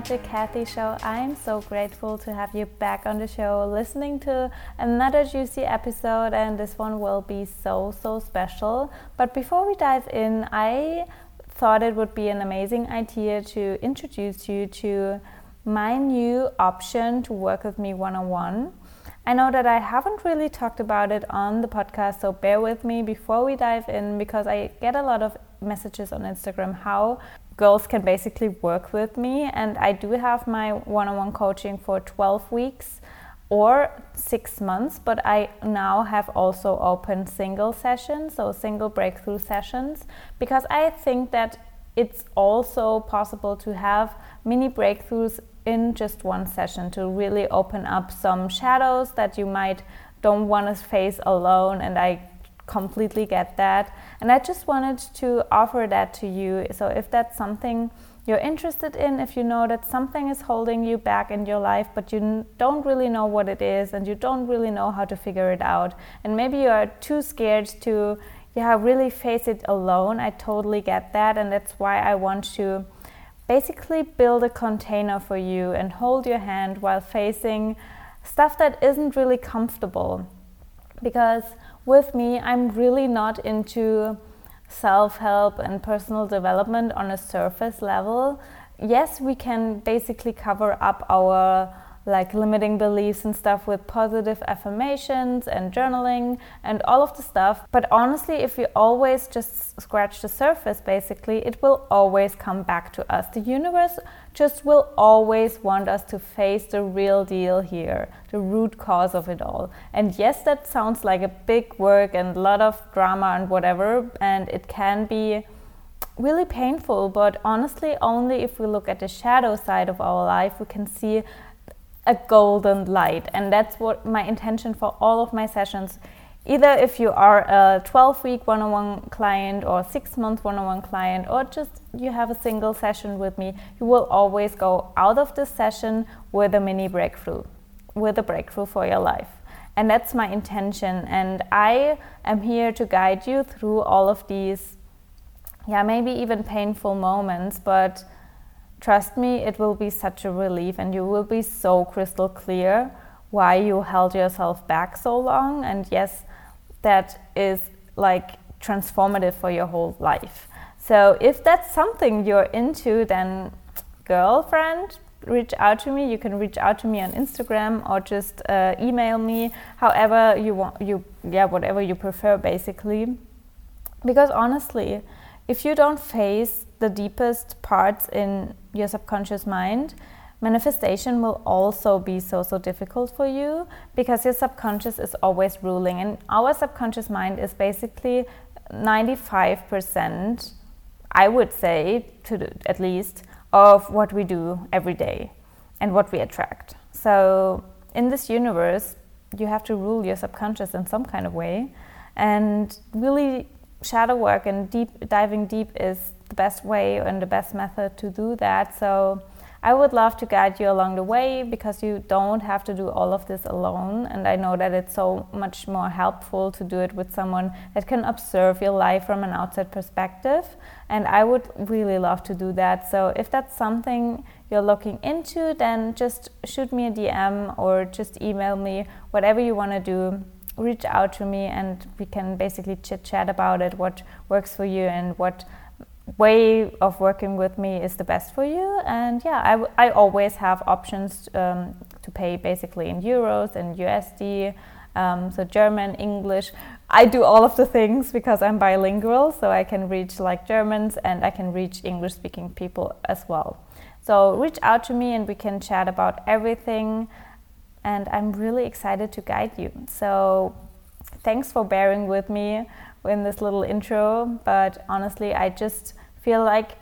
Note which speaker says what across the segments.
Speaker 1: Magic Kathi Show. I'm so grateful to have you back on the show, listening to another juicy episode, and this one will be so, so special. But before we dive in, I thought it would be an amazing idea to introduce you to my new option to work with me one on one. I know that I haven't really talked about it on the podcast, so bear with me before we dive in because I get a lot of messages on Instagram how girls can basically work with me. And I do have my one on one coaching for 12 weeks or six months, but I now have also open single sessions, so single breakthrough sessions, because I think that it's also possible to have mini breakthroughs in just one session to really open up some shadows that you might don't want to face alone and I completely get that. And I just wanted to offer that to you. So if that's something you're interested in if you know that something is holding you back in your life but you don't really know what it is and you don't really know how to figure it out and maybe you are too scared to yeah really face it alone I totally get that. And that's why I want to basically build a container for you and hold your hand while facing stuff that isn't really comfortable. Because with me, I'm really not into self help and personal development on a surface level. Yes, we can basically cover up our like limiting beliefs and stuff with positive affirmations and journaling and all of the stuff. But honestly, if we always just scratch the surface, basically, it will always come back to us. The universe just will always want us to face the real deal here, the root cause of it all. And yes, that sounds like a big work and a lot of drama and whatever, and it can be really painful, but honestly, only if we look at the shadow side of our life, we can see a golden light. And that's what my intention for all of my sessions. Either if you are a 12 week one on one client or six month one on one client, or just you have a single session with me, you will always go out of this session with a mini breakthrough, with a breakthrough for your life. And that's my intention. And I am here to guide you through all of these, yeah, maybe even painful moments, but Trust me, it will be such a relief and you will be so crystal clear why you held yourself back so long. And yes, that is like transformative for your whole life. So if that's something you're into, then girlfriend, reach out to me. You can reach out to me on Instagram or just uh, email me, however you want. You yeah, whatever you prefer, basically. Because honestly, if you don't face the deepest parts in your subconscious mind, manifestation will also be so so difficult for you because your subconscious is always ruling and our subconscious mind is basically 95% i would say to the, at least of what we do every day and what we attract. So in this universe you have to rule your subconscious in some kind of way. And really shadow work and deep diving deep is the best way and the best method to do that. So I would love to guide you along the way because you don't have to do all of this alone. And I know that it's so much more helpful to do it with someone that can observe your life from an outside perspective. And I would really love to do that. So if that's something you're looking into, then just shoot me a DM or just email me, whatever you want to do. Reach out to me and we can basically chit chat about it, what works for you and what way of working with me is the best for you. And yeah, I, I always have options um, to pay basically in euros and USD. Um, so German, English. I do all of the things because I'm bilingual, so I can reach like Germans and I can reach English speaking people as well. So reach out to me and we can chat about everything. And I'm really excited to guide you. So thanks for bearing with me in this little intro. But honestly, I just feel like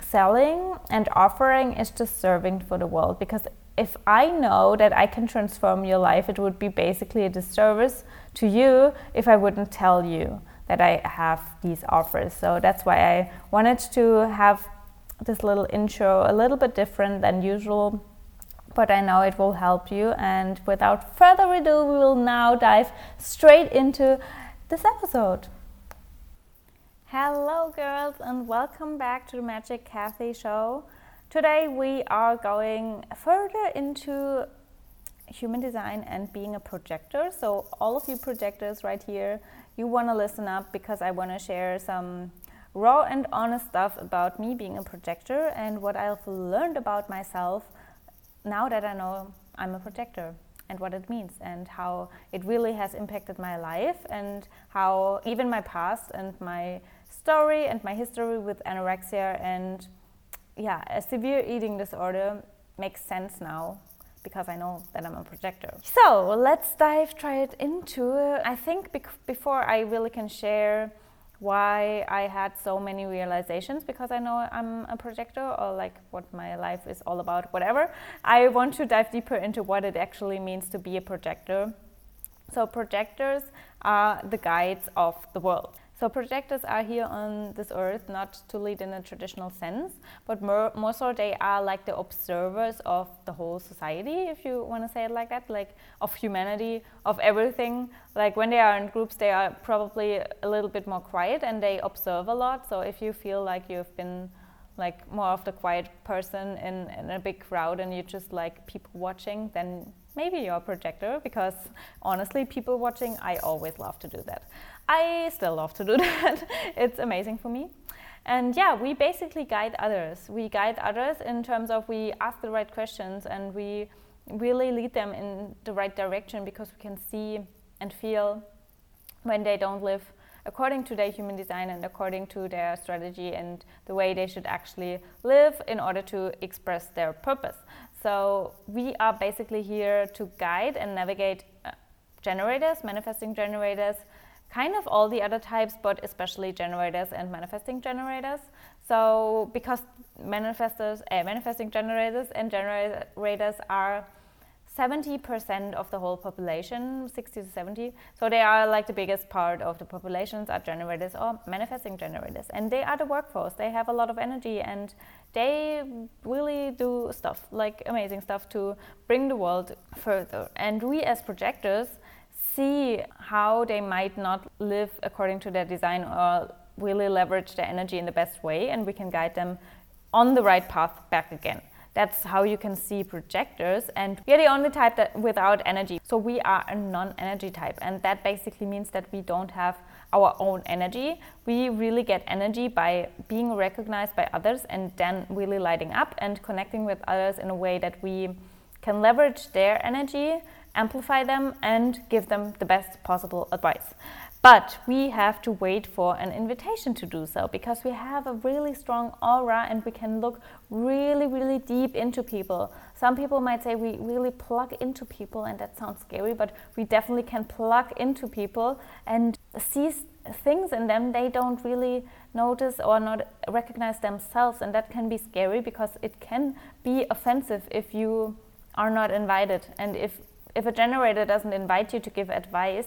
Speaker 1: selling and offering is just serving for the world because if I know that I can transform your life, it would be basically a disservice to you if I wouldn't tell you that I have these offers. So that's why I wanted to have this little intro a little bit different than usual, but I know it will help you. And without further ado, we will now dive straight into this episode. Hello, girls, and welcome back to the Magic Kathi Show. Today we are going further into human design and being a projector. So, all of you projectors right here, you want to listen up because I want to share some raw and honest stuff about me being a projector and what I've learned about myself now that I know I'm a projector and what it means and how it really has impacted my life and how even my past and my story and my history with anorexia and yeah, a severe eating disorder makes sense now because I know that I'm a projector. So let's dive right into it. I think bec- before I really can share why I had so many realizations because I know I'm a projector or like what my life is all about, whatever. I want to dive deeper into what it actually means to be a projector. So, projectors are the guides of the world. So projectors are here on this earth not to lead in a traditional sense, but more, more so they are like the observers of the whole society, if you want to say it like that, like of humanity, of everything. Like when they are in groups, they are probably a little bit more quiet and they observe a lot. So if you feel like you've been like more of the quiet person in, in a big crowd and you just like people watching, then maybe you're a projector because honestly, people watching, I always love to do that. I still love to do that. it's amazing for me. And yeah, we basically guide others. We guide others in terms of we ask the right questions and we really lead them in the right direction because we can see and feel when they don't live according to their human design and according to their strategy and the way they should actually live in order to express their purpose. So we are basically here to guide and navigate uh, generators, manifesting generators, kind of all the other types, but especially generators and manifesting generators. So because manifestors, uh, manifesting generators and generators are 70% of the whole population, 60 to 70. So they are like the biggest part of the populations are generators or manifesting generators. And they are the workforce. They have a lot of energy and they really do stuff, like amazing stuff to bring the world further. And we as projectors see how they might not live according to their design or really leverage their energy in the best way and we can guide them on the right path back again. That's how you can see projectors. And we are the only type that without energy. So we are a non-energy type. And that basically means that we don't have our own energy. We really get energy by being recognized by others and then really lighting up and connecting with others in a way that we can leverage their energy, amplify them, and give them the best possible advice. But we have to wait for an invitation to do so because we have a really strong aura and we can look really, really deep into people. Some people might say we really plug into people, and that sounds scary, but we definitely can plug into people and see things in them they don't really notice or not recognize themselves. And that can be scary because it can be offensive if you are not invited. And if, if a generator doesn't invite you to give advice,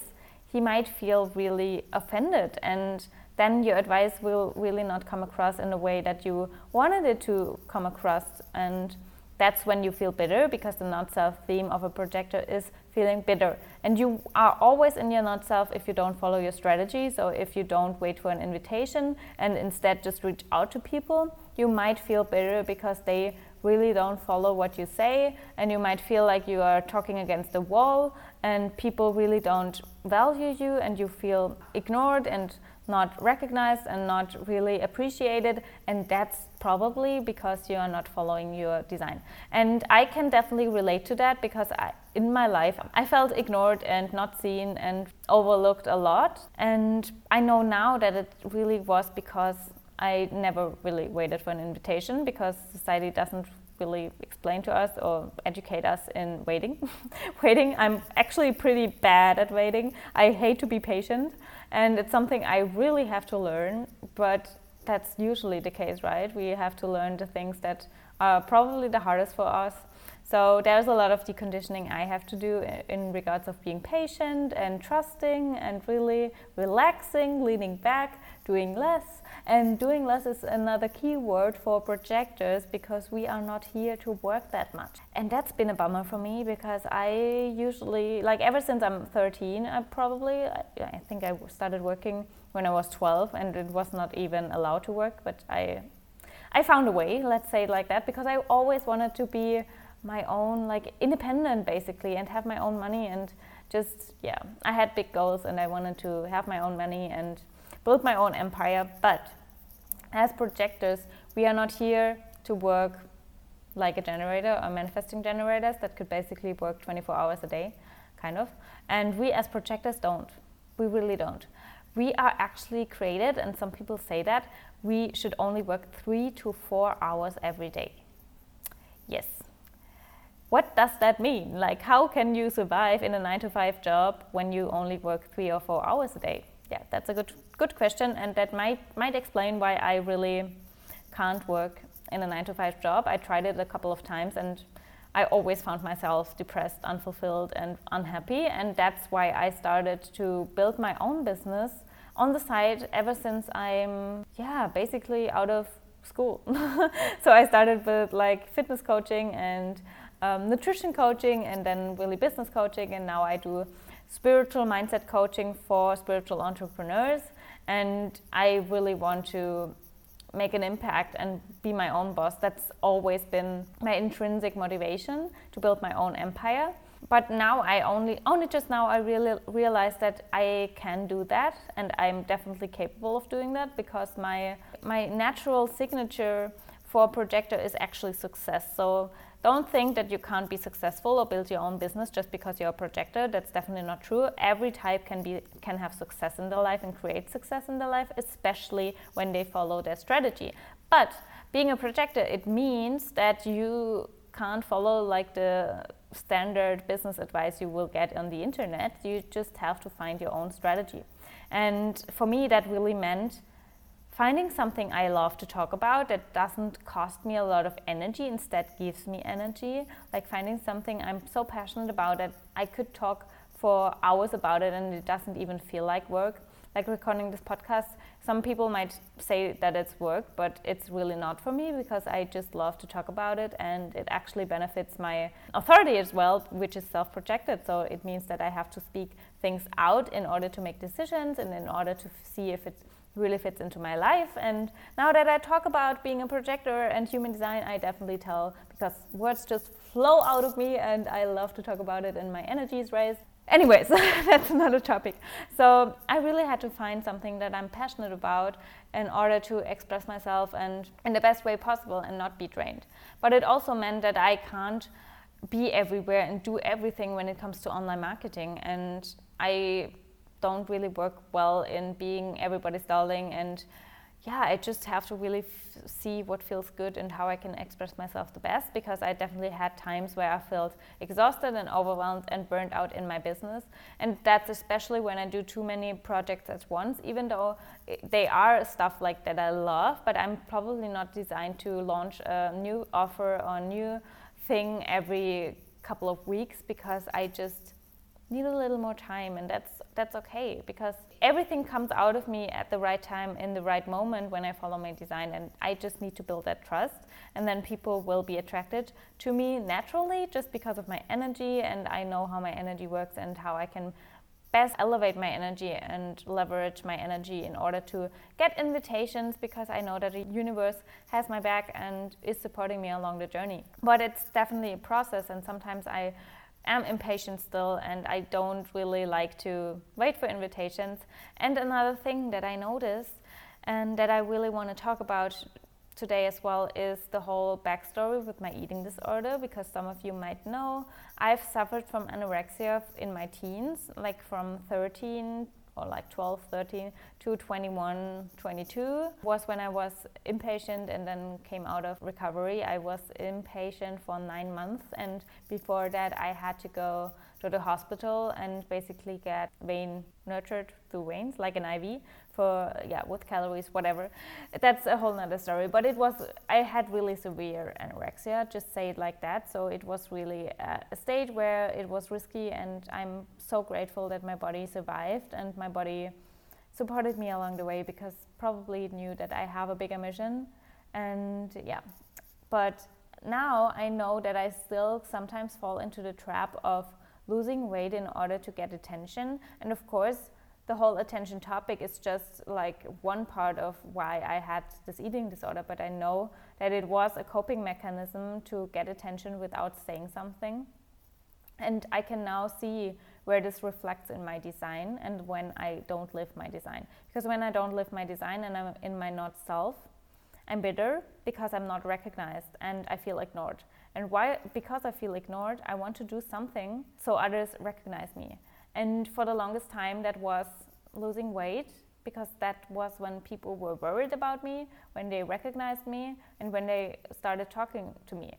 Speaker 1: he might feel really offended and then your advice will really not come across in the way that you wanted it to come across and that's when you feel bitter because the not self theme of a projector is feeling bitter. And you are always in your not self if you don't follow your strategy. So if you don't wait for an invitation and instead just reach out to people you might feel bitter because they really don't follow what you say and you might feel like you are talking against the wall and people really don't value you and you feel ignored and not recognized and not really appreciated and that's probably because you are not following your design. And i can definitely relate to that because I, in my life i felt ignored and not seen and overlooked a lot. And i know now that it really was because I never really waited for an invitation because society doesn't really explain to us or educate us in waiting. waiting, I'm actually pretty bad at waiting. I hate to be patient, and it's something I really have to learn, but that's usually the case, right? We have to learn the things that are probably the hardest for us. So there's a lot of deconditioning I have to do in regards of being patient and trusting and really relaxing, leaning back, doing less. And doing less is another key word for projectors because we are not here to work that much. And that's been a bummer for me because I usually, like ever since I'm 13, I probably, I think I started working when I was 12 and it was not even allowed to work, but I I found a way, let's say it like that, because I always wanted to be my own, like independent basically, and have my own money and just, yeah, I had big goals and I wanted to have my own money and build my own empire. But as projectors, we are not here to work like a generator or manifesting generators that could basically work 24 hours a day, kind of. And we as projectors don't. We really don't. We are actually created, and some people say that we should only work three to four hours every day. Yes. What does that mean? Like, how can you survive in a nine to five job when you only work three or four hours a day? Yeah, that's a good good question, and that might might explain why I really can't work in a nine to five job. I tried it a couple of times, and I always found myself depressed, unfulfilled, and unhappy. And that's why I started to build my own business on the side ever since I'm, yeah, basically out of school. so I started with like fitness coaching and um, nutrition coaching and then really business coaching. And now I do spiritual mindset coaching for spiritual entrepreneurs. And I really want to make an impact and be my own boss. That's always been my intrinsic motivation to build my own empire. But now I only, only just now I really realized that I can do that and I'm definitely capable of doing that because my, my natural signature for a projector is actually success. So don't think that you can't be successful or build your own business just because you're a projector. That's definitely not true. Every type can be can have success in their life and create success in their life, especially when they follow their strategy. But being a projector, it means that you can't follow like the standard business advice you will get on the internet. You just have to find your own strategy. And for me, that really meant finding something I love to talk about that doesn't cost me a lot of energy, instead gives me energy. Like finding something I'm so passionate about that I could talk for hours about it and it doesn't even feel like work. Like recording this podcast, some people might say that it's work, but it's really not for me because I just love to talk about it and it actually benefits my authority as well, which is self projected. So it means that I have to speak things out in order to make decisions and in order to see if it's really fits into my life. And now that I talk about being a projector and human design, I definitely tell because words just flow out of me and I love to talk about it and my energy is raised. Anyways, that's another topic. So I really had to find something that I'm passionate about in order to express myself and in the best way possible and not be drained. But it also meant that I can't be everywhere and do everything when it comes to online marketing. And I don't really work well in being everybody's darling and yeah, I just have to really see what feels good and how I can express myself the best because I definitely had times where I felt exhausted and overwhelmed and burned out in my business. And that's especially when I do too many projects at once, even though they are stuff like that I love, but I'm probably not designed to launch a new offer or new thing every couple of weeks because I just need a little more time and that's that's okay because everything comes out of me at the right time in the right moment when I follow my design and I just need to build that trust and then people will be attracted to me naturally just because of my energy and I know how my energy works and how I can best elevate my energy and leverage my energy in order to get invitations because I know that the universe has my back and is supporting me along the journey. But it's definitely a process and sometimes I am impatient still and I don't really like to wait for invitations. And another thing that I noticed and that I really want to talk about today as well is the whole backstory with my eating disorder because some of you might know I've suffered from anorexia in my teens, like from 13 or like 12, 13 to 21, 22 was when I was inpatient and then came out of recovery. I was inpatient for nine months, and before that, I had to go to the hospital and basically get vein nurtured through veins, like an IV, for yeah with calories whatever. That's a whole nother story but it was i had really severe anorexia just say it like that. So it was really a, stage where it was risky and i'm so grateful that my body survived and my body supported me along the way because probably it knew that i have a bigger mission and yeah. But now i know that i still sometimes fall into the trap of losing weight in order to get attention and of course the whole attention topic is just like one part of why I had this eating disorder, but I know that it was a coping mechanism to get attention without saying something. And I can now see where this reflects in my design and when I don't live my design. Because when I don't live my design and I'm in my not self, I'm bitter because I'm not recognized and I feel ignored. And why? Because I feel ignored, I want to do something so others recognize me. And for the longest time, that was losing weight because that was when people were worried about me, when they recognized me, and when they started talking to me.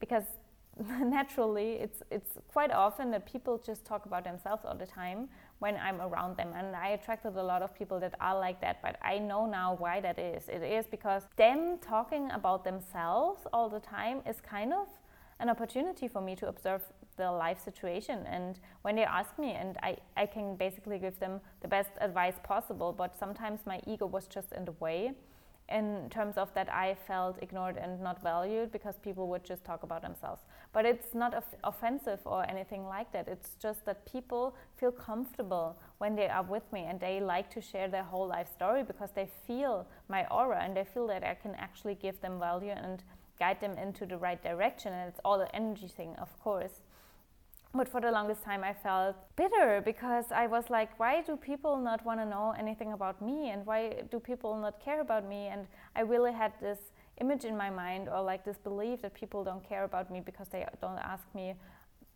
Speaker 1: Because naturally, it's, it's quite often that people just talk about themselves all the time when I'm around them. And I attracted a lot of people that are like that, but I know now why that is. It is because them talking about themselves all the time is kind of an opportunity for me to observe the life situation and when they ask me and I, I can basically give them the best advice possible but sometimes my ego was just in the way in terms of that I felt ignored and not valued because people would just talk about themselves. But it's not offensive or anything like that. It's just that people feel comfortable when they are with me and they like to share their whole life story because they feel my aura and they feel that I can actually give them value and guide them into the right direction. And it's all the energy thing, of course. But for the longest time, I felt bitter because I was like, why do people not want to know anything about me? And why do people not care about me? And I really had this image in my mind or like this belief that people don't care about me because they don't ask me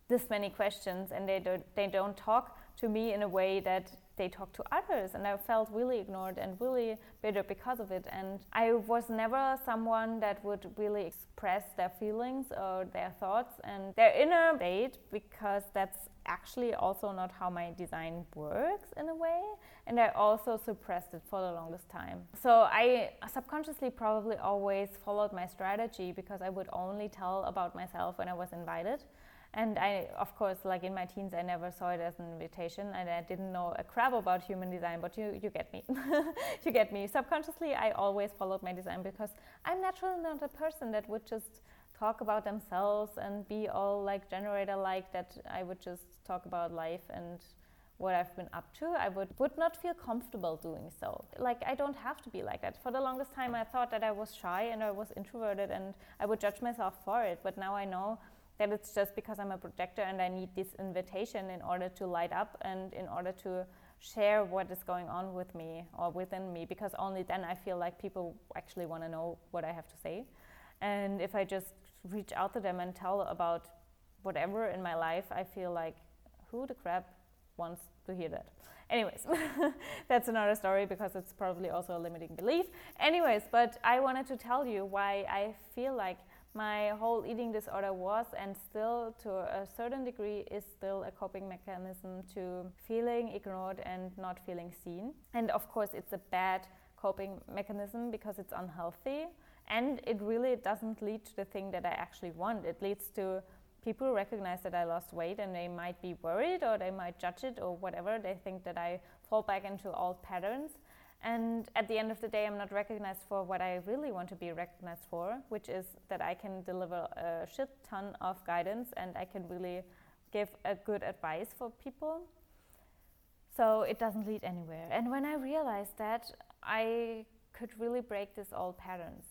Speaker 1: this many questions and they don't, they don't talk to me in a way that they talk to others and i felt really ignored and really bitter because of it. And i was never someone that would really express their feelings or their thoughts and their inner state because that's actually also not how my design works in a way. And i also suppressed it for the longest time. So i subconsciously probably always followed my strategy because i would only tell about myself when i was invited and I, of course, like in my teens, I never saw it as an invitation, and I didn't know a crap about human design. But you, you get me. you get me. Subconsciously, I always followed my design because I'm naturally not a person that would just talk about themselves and be all like generator like that I would just talk about life and what I've been up to, I would, would not feel comfortable doing so. Like, I don't have to be like that. For the longest time, I thought that I was shy and I was introverted and I would judge myself for it. But now I know that it's just because I'm a projector and I need this invitation in order to light up and in order to share what is going on with me or within me because only then I feel like people actually want to know what I have to say. And if I just reach out to them and tell about whatever in my life, I feel like who the crap wants to hear that. Anyways, that's another story because it's probably also a limiting belief. Anyways, but I wanted to tell you why I feel like my whole eating disorder was and still to a certain degree is still a coping mechanism to feeling ignored and not feeling seen. And of course, it's a bad coping mechanism because it's unhealthy and it really doesn't lead to the thing that I actually want. It leads to people recognize that I lost weight and they might be worried or they might judge it or whatever. They think that I fall back into old patterns. And at the end of the day, I'm not recognized for what I really want to be recognized for, which is that I can deliver a shit ton of guidance and I can really give a good advice for people. So it doesn't lead anywhere. And when I realized that, I could really break these old patterns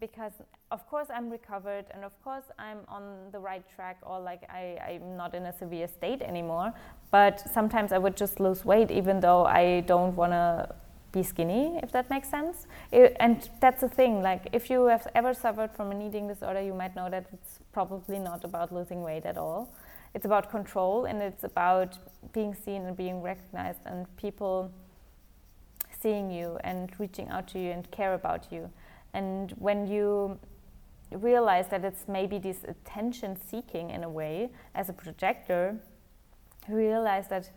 Speaker 1: because of course I'm recovered and of course I'm on the right track or like I, I'm not in a severe state anymore. But sometimes I would just lose weight even though I don't want to be skinny, if that makes sense. It, and that's the thing, like if you have ever suffered from an eating disorder, you might know that it's probably not about losing weight at all. It's about control and it's about being seen and being recognized and people seeing you and reaching out to you and care about you. And when you realize that it's maybe this attention seeking in a way as a projector, realize that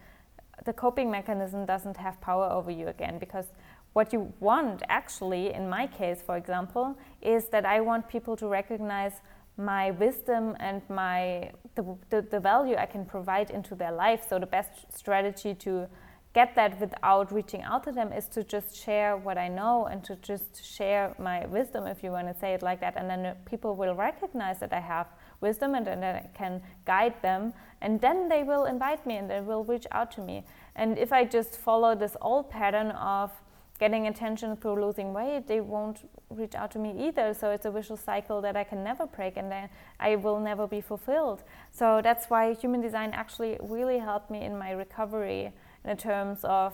Speaker 1: the coping mechanism doesn't have power over you again because what you want actually in my case for example is that i want people to recognize my wisdom and my the, the, the value i can provide into their life so the best strategy to get that without reaching out to them is to just share what I know and to just share my wisdom, if you want to say it like that. And then uh, people will recognize that I have wisdom and then I can guide them. And then they will invite me and they will reach out to me. And if I just follow this old pattern of getting attention through losing weight, they won't reach out to me either. So it's a vicious cycle that I can never break and then I will never be fulfilled. So that's why human design actually really helped me in my recovery in terms of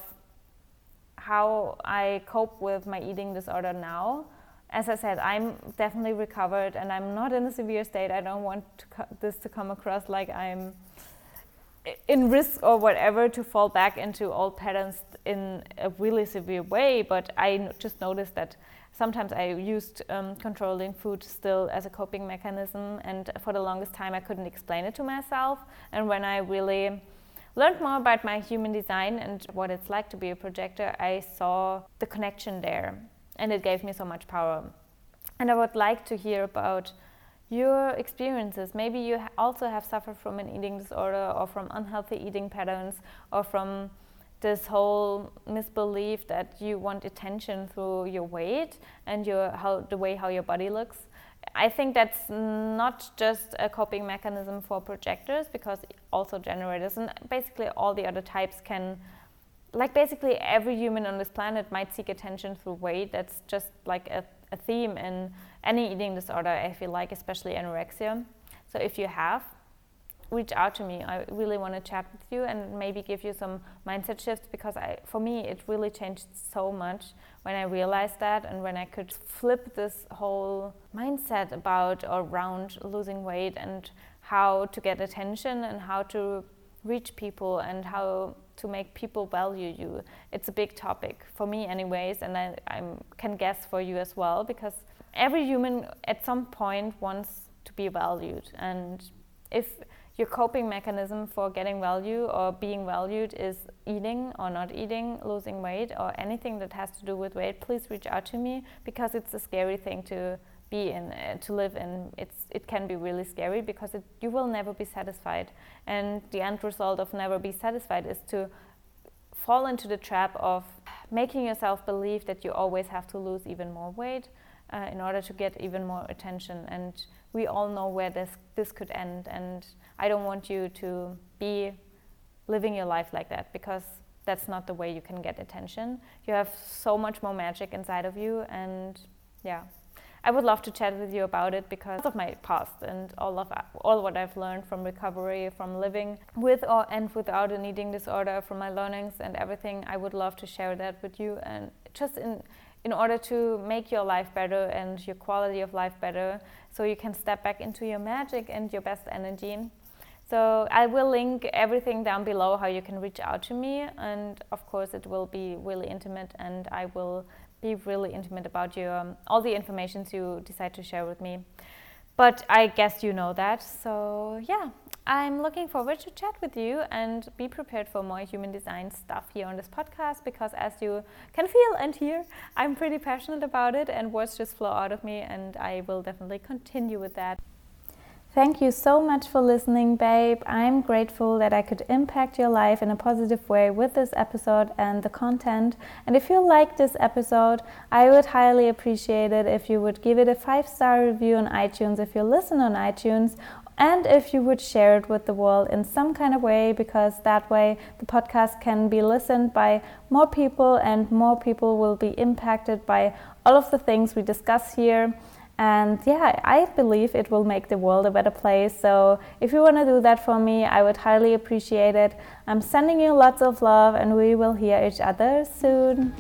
Speaker 1: how I cope with my eating disorder now. As I said, I'm definitely recovered and I'm not in a severe state. I don't want to this to come across like I'm in risk or whatever to fall back into old patterns in a really severe way. But I just noticed that sometimes I used um, controlling food still as a coping mechanism, and for the longest time I couldn't explain it to myself. And when I really learned more about my human design and what it's like to be a projector, I saw the connection there and it gave me so much power. And I would like to hear about your experiences. Maybe you also have suffered from an eating disorder or from unhealthy eating patterns or from this whole misbelief that you want attention through your weight and your how the way how your body looks I think that's not just a coping mechanism for projectors because also generators and basically all the other types can like basically every human on this planet might seek attention through weight that's just like a, a theme in any eating disorder i feel like especially anorexia so if you have reach out to me. I really want to chat with you and maybe give you some mindset shifts because I, for me, it really changed so much when I realized that and when I could flip this whole mindset about or around losing weight and how to get attention and how to reach people and how to make people value you. It's a big topic for me, anyways, and I I'm, can guess for you as well because every human at some point wants to be valued and if your coping mechanism for getting value or being valued is eating or not eating, losing weight, or anything that has to do with weight, please reach out to me because it's a scary thing to be in, uh, to live in. It's, it can be really scary because it, you will never be satisfied. And the end result of never be satisfied is to fall into the trap of making yourself believe that you always have to lose even more weight uh, in order to get even more attention. And we all know where this, this could end. And I don't want you to be living your life like that because that's not the way you can get attention. You have so much more magic inside of you, and yeah, I would love to chat with you about it because of my past and all of all what I've learned from recovery, from living with or and without an eating disorder, from my learnings and everything. I would love to share that with you, and just in in order to make your life better and your quality of life better, so you can step back into your magic and your best energy. So I will link everything down below how you can reach out to me, and of course it will be really intimate, and I will be really intimate about you, um, all the informations you decide to share with me. But I guess you know that. So yeah, I'm looking forward to chat with you and be prepared for more human design stuff here on this podcast because as you can feel and hear, I'm pretty passionate about it and words just flow out of me and I will definitely continue with that. Thank you so much for listening, babe. I'm grateful that I could impact your life in a positive way with this episode and the content. And if you like this episode, I would highly appreciate it if you would give it a five star review on iTunes if you listen on iTunes. And if you would share it with the world in some kind of way, because that way the podcast can be listened by more people and more people will be impacted by all of the things we discuss here. And yeah, I believe it will make the world a better place. So if you want to do that for me, I would highly appreciate it. I'm sending you lots of love, and we will hear each other soon.